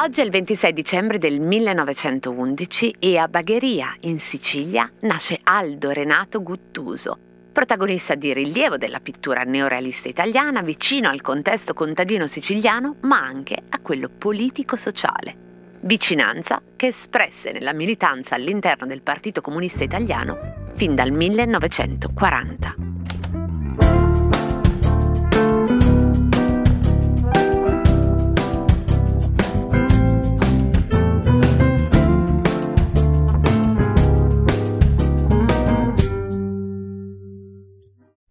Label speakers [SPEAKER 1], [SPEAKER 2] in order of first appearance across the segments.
[SPEAKER 1] Oggi è il 26 dicembre del 1911 e a Bagheria, in Sicilia, nasce Aldo Renato Guttuso, protagonista di rilievo della pittura neorealista italiana vicino al contesto contadino siciliano, ma anche a quello politico-sociale. Vicinanza che espresse nella militanza all'interno del Partito Comunista Italiano fin dal 1940.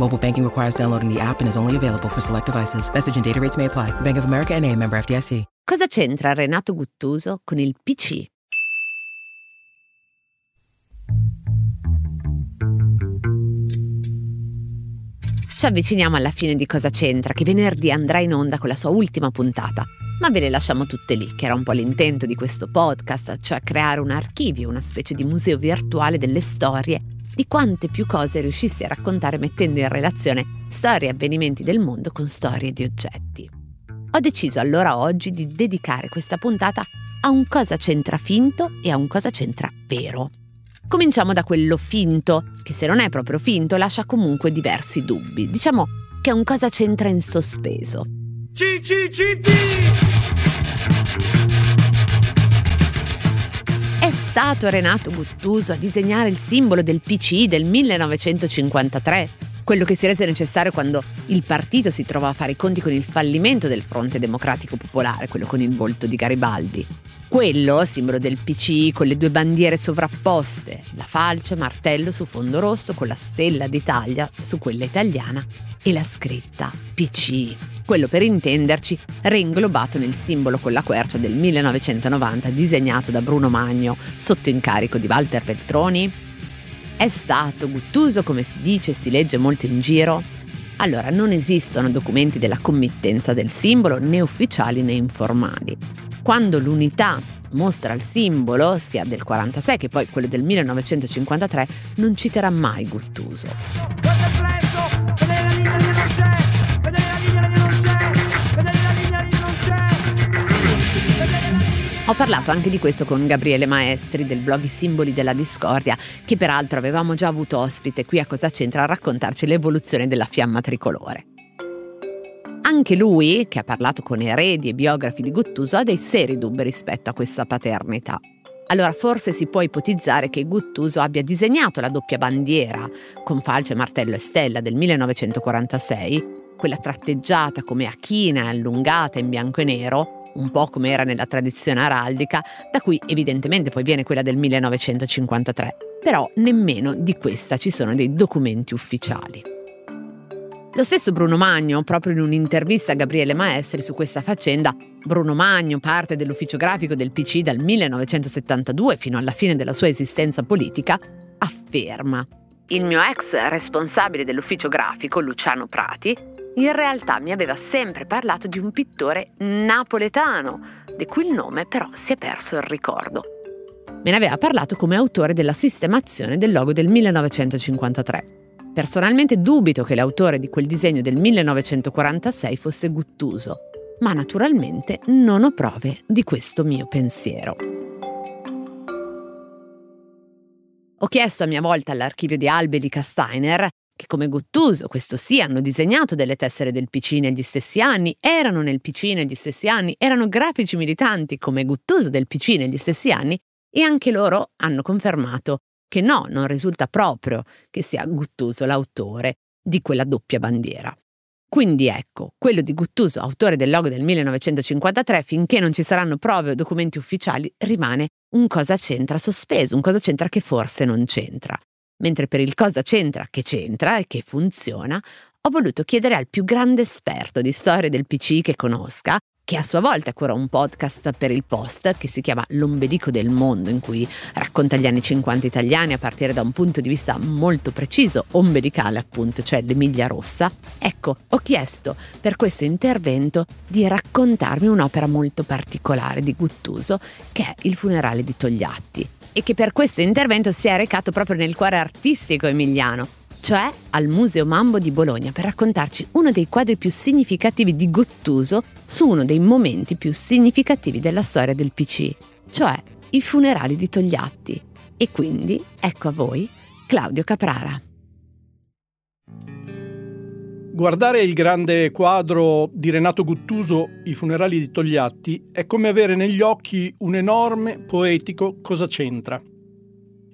[SPEAKER 2] Mobile banking requires downloading the app and is only available for select devices. Message and data rates may apply. Bank of America NA, member FDIC.
[SPEAKER 1] Cosa c'entra Renato Guttuso con il PC? Ci avviciniamo alla fine di Cosa c'entra, che venerdì andrà in onda con la sua ultima puntata. Ma ve le lasciamo tutte lì, che era un po' l'intento di questo podcast, cioè creare un archivio, una specie di museo virtuale delle storie, di quante più cose riuscissi a raccontare mettendo in relazione storie e avvenimenti del mondo con storie di oggetti. Ho deciso allora oggi di dedicare questa puntata a un cosa c'entra finto e a un cosa c'entra vero. Cominciamo da quello finto, che se non è proprio finto lascia comunque diversi dubbi. Diciamo che è un cosa c'entra in sospeso. CCCP! È stato Renato Guttuso a disegnare il simbolo del PCI del 1953 quello che si rese necessario quando il partito si trovò a fare i conti con il fallimento del Fronte Democratico Popolare, quello con il volto di Garibaldi. Quello, simbolo del PC, con le due bandiere sovrapposte, la falce martello su fondo rosso con la stella d'Italia su quella italiana e la scritta PC. Quello per intenderci, reinglobato nel simbolo con la quercia del 1990 disegnato da Bruno Magno sotto incarico di Walter Veltroni, è stato guttuso come si dice e si legge molto in giro? Allora, non esistono documenti della committenza del simbolo né ufficiali né informali. Quando l'unità mostra il simbolo, sia del 46 che poi quello del 1953, non citerà mai Guttuso. Ho parlato anche di questo con Gabriele Maestri del blog I Simboli della Discordia, che peraltro avevamo già avuto ospite qui a Cosa c'entra a raccontarci l'evoluzione della fiamma tricolore. Anche lui, che ha parlato con eredi e biografi di Guttuso, ha dei seri dubbi rispetto a questa paternità. Allora forse si può ipotizzare che Guttuso abbia disegnato la doppia bandiera con falce, martello e stella del 1946, quella tratteggiata come a china e allungata in bianco e nero, un po' come era nella tradizione araldica, da cui evidentemente poi viene quella del 1953. Però nemmeno di questa ci sono dei documenti ufficiali. Lo stesso Bruno Magno, proprio in un'intervista a Gabriele Maestri su questa faccenda, Bruno Magno, parte dell'ufficio grafico del PC dal 1972 fino alla fine della sua esistenza politica, afferma il mio ex responsabile dell'ufficio grafico, Luciano Prati, in realtà mi aveva sempre parlato di un pittore napoletano, di cui il nome però si è perso il ricordo. Me ne aveva parlato come autore della sistemazione del logo del 1953. Personalmente dubito che l'autore di quel disegno del 1946 fosse Guttuso, ma naturalmente non ho prove di questo mio pensiero. Ho chiesto a mia volta all'archivio di Albe di Castainer che come Guttuso, questo sì, hanno disegnato delle tessere del PC negli stessi anni, erano nel PC negli stessi anni, erano grafici militanti come Guttuso del PC negli stessi anni e anche loro hanno confermato che no, non risulta proprio che sia Guttuso l'autore di quella doppia bandiera. Quindi ecco, quello di Guttuso, autore del logo del 1953, finché non ci saranno prove o documenti ufficiali, rimane un cosa c'entra sospeso, un cosa c'entra che forse non c'entra mentre per il cosa c'entra che c'entra e che funziona, ho voluto chiedere al più grande esperto di storia del PC che conosca, che a sua volta cura un podcast per il Post che si chiama L'ombelico del mondo, in cui racconta gli anni 50 italiani a partire da un punto di vista molto preciso, ombelicale appunto, cioè l'Emilia Rossa. Ecco, ho chiesto per questo intervento di raccontarmi un'opera molto particolare di Guttuso, che è Il funerale di Togliatti, e che per questo intervento si è recato proprio nel cuore artistico emiliano cioè al Museo Mambo di Bologna, per raccontarci uno dei quadri più significativi di Gottuso su uno dei momenti più significativi della storia del PC, cioè i funerali di Togliatti. E quindi, ecco a voi, Claudio Caprara.
[SPEAKER 3] Guardare il grande quadro di Renato Guttuso, I funerali di Togliatti, è come avere negli occhi un enorme, poetico cosa c'entra.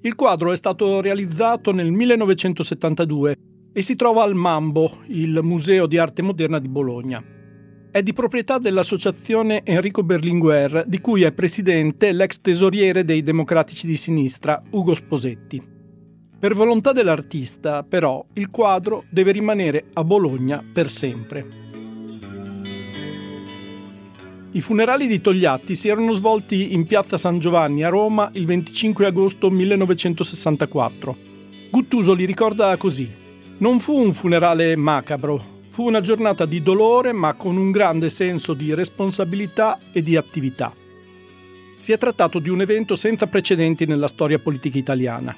[SPEAKER 3] Il quadro è stato realizzato nel 1972 e si trova al Mambo, il Museo di Arte Moderna di Bologna. È di proprietà dell'associazione Enrico Berlinguer, di cui è presidente l'ex tesoriere dei democratici di sinistra, Ugo Sposetti. Per volontà dell'artista, però, il quadro deve rimanere a Bologna per sempre. I funerali di Togliatti si erano svolti in piazza San Giovanni a Roma il 25 agosto 1964. Guttuso li ricorda così. Non fu un funerale macabro, fu una giornata di dolore ma con un grande senso di responsabilità e di attività. Si è trattato di un evento senza precedenti nella storia politica italiana.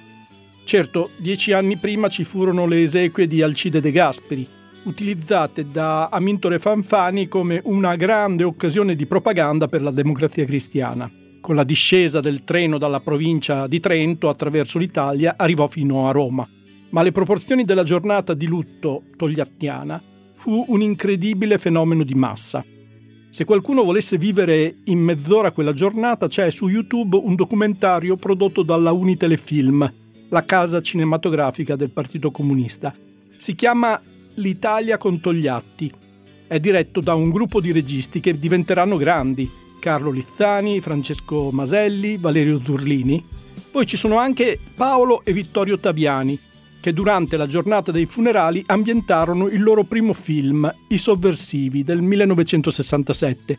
[SPEAKER 3] Certo, dieci anni prima ci furono le esequie di Alcide De Gasperi, utilizzate da Amintore Fanfani come una grande occasione di propaganda per la democrazia cristiana. Con la discesa del treno dalla provincia di Trento attraverso l'Italia arrivò fino a Roma. Ma le proporzioni della giornata di lutto togliattiana fu un incredibile fenomeno di massa. Se qualcuno volesse vivere in mezz'ora quella giornata, c'è su YouTube un documentario prodotto dalla Unitelefilm, la casa cinematografica del Partito Comunista. Si chiama L'Italia con Togliatti. È diretto da un gruppo di registi che diventeranno grandi, Carlo Lizzani, Francesco Maselli, Valerio Zurlini. Poi ci sono anche Paolo e Vittorio Tabiani, che durante la giornata dei funerali ambientarono il loro primo film, I Sovversivi, del 1967,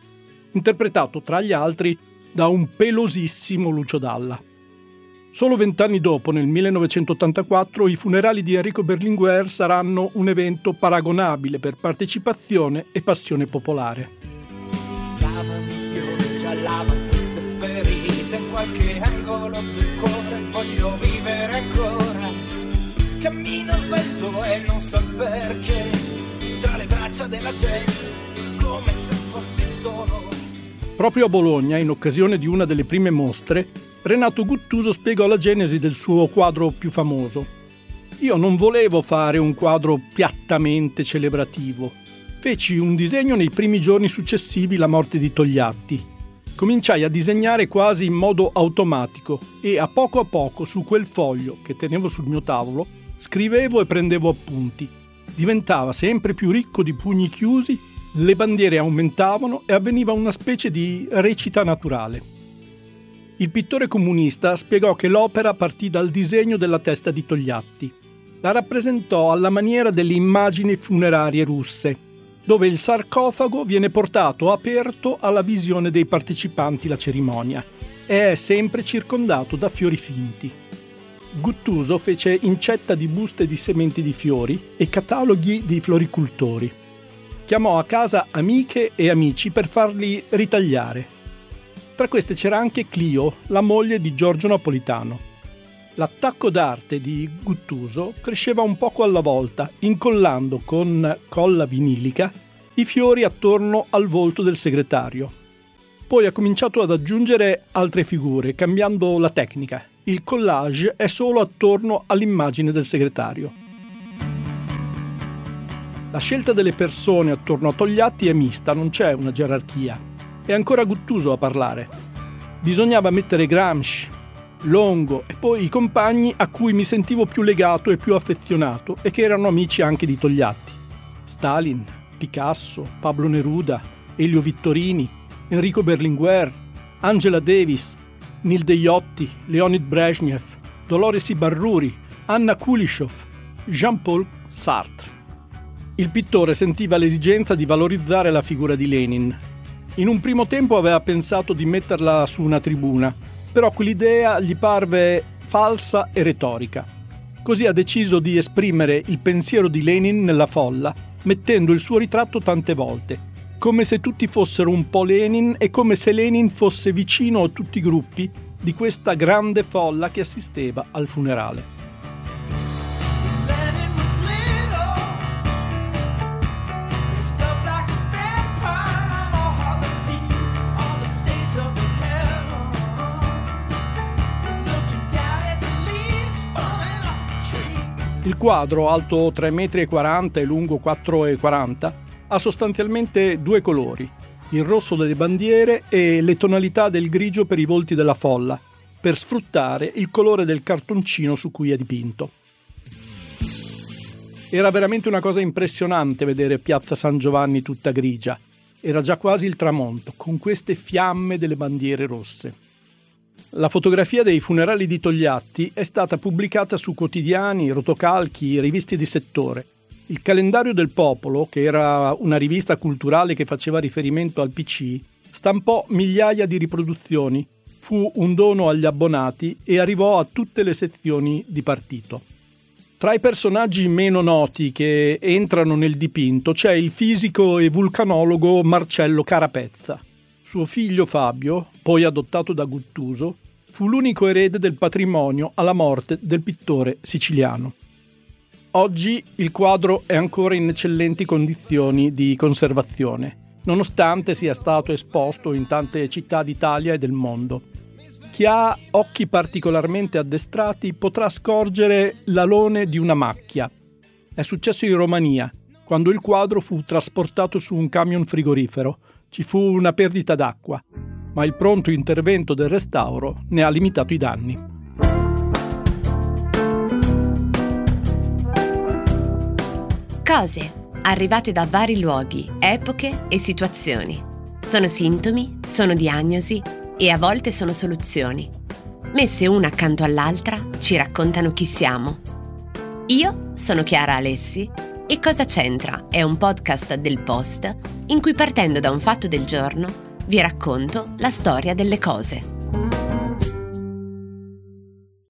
[SPEAKER 3] interpretato tra gli altri da un pelosissimo Lucio Dalla. Solo vent'anni dopo, nel 1984, i funerali di Enrico Berlinguer saranno un evento paragonabile per partecipazione e passione popolare. Lavami pioggia, lava queste ferite, in qualche angolo del cuore voglio vivere ancora. Cammino svelto e non so perché, tra le braccia della gente, come se fossi solo. Proprio a Bologna, in occasione di una delle prime mostre, Renato Guttuso spiegò la genesi del suo quadro più famoso. Io non volevo fare un quadro piattamente celebrativo. Feci un disegno nei primi giorni successivi alla morte di Togliatti. Cominciai a disegnare quasi in modo automatico e a poco a poco su quel foglio che tenevo sul mio tavolo scrivevo e prendevo appunti. Diventava sempre più ricco di pugni chiusi, le bandiere aumentavano e avveniva una specie di recita naturale. Il pittore comunista spiegò che l'opera partì dal disegno della testa di Togliatti. La rappresentò alla maniera delle immagini funerarie russe, dove il sarcofago viene portato aperto alla visione dei partecipanti alla cerimonia e è sempre circondato da fiori finti. Guttuso fece incetta di buste di sementi di fiori e cataloghi di floricultori. Chiamò a casa amiche e amici per farli ritagliare tra queste c'era anche Clio, la moglie di Giorgio Napolitano. L'attacco d'arte di Guttuso cresceva un poco alla volta, incollando con colla vinilica i fiori attorno al volto del segretario. Poi ha cominciato ad aggiungere altre figure, cambiando la tecnica. Il collage è solo attorno all'immagine del segretario. La scelta delle persone attorno a Togliatti è mista, non c'è una gerarchia. È ancora Guttuso a parlare. Bisognava mettere Gramsci, Longo e poi i compagni a cui mi sentivo più legato e più affezionato e che erano amici anche di Togliatti. Stalin, Picasso, Pablo Neruda, Elio Vittorini, Enrico Berlinguer, Angela Davis, Nilde Iotti, Leonid Brezhnev, Dolores Ibarruri, Anna Kulishov, Jean-Paul Sartre. Il pittore sentiva l'esigenza di valorizzare la figura di Lenin In un primo tempo aveva pensato di metterla su una tribuna, però quell'idea gli parve falsa e retorica. Così ha deciso di esprimere il pensiero di Lenin nella folla, mettendo il suo ritratto tante volte, come se tutti fossero un po' Lenin e come se Lenin fosse vicino a tutti i gruppi di questa grande folla che assisteva al funerale. Il quadro, alto 3,40 m e lungo 4,40 m, ha sostanzialmente due colori, il rosso delle bandiere e le tonalità del grigio per i volti della folla, per sfruttare il colore del cartoncino su cui è dipinto. Era veramente una cosa impressionante vedere Piazza San Giovanni tutta grigia. Era già quasi il tramonto, con queste fiamme delle bandiere rosse. La fotografia dei funerali di Togliatti è stata pubblicata su quotidiani, rotocalchi, riviste di settore. Il calendario del popolo, che era una rivista culturale che faceva riferimento al PC, stampò migliaia di riproduzioni, fu un dono agli abbonati e arrivò a tutte le sezioni di partito. Tra i personaggi meno noti che entrano nel dipinto c'è il fisico e vulcanologo Marcello Carapezza. Suo figlio Fabio, poi adottato da Guttuso, fu l'unico erede del patrimonio alla morte del pittore siciliano. Oggi il quadro è ancora in eccellenti condizioni di conservazione, nonostante sia stato esposto in tante città d'Italia e del mondo. Chi ha occhi particolarmente addestrati potrà scorgere l'alone di una macchia. È successo in Romania, quando il quadro fu trasportato su un camion frigorifero ci fu una perdita d'acqua, ma il pronto intervento del restauro ne ha limitato i danni.
[SPEAKER 1] Cose arrivate da vari luoghi, epoche e situazioni. Sono sintomi, sono diagnosi e a volte sono soluzioni. Messe una accanto all'altra ci raccontano chi siamo. Io sono Chiara Alessi e Cosa c'entra è un podcast del Post in cui partendo da un fatto del giorno vi racconto la storia delle cose.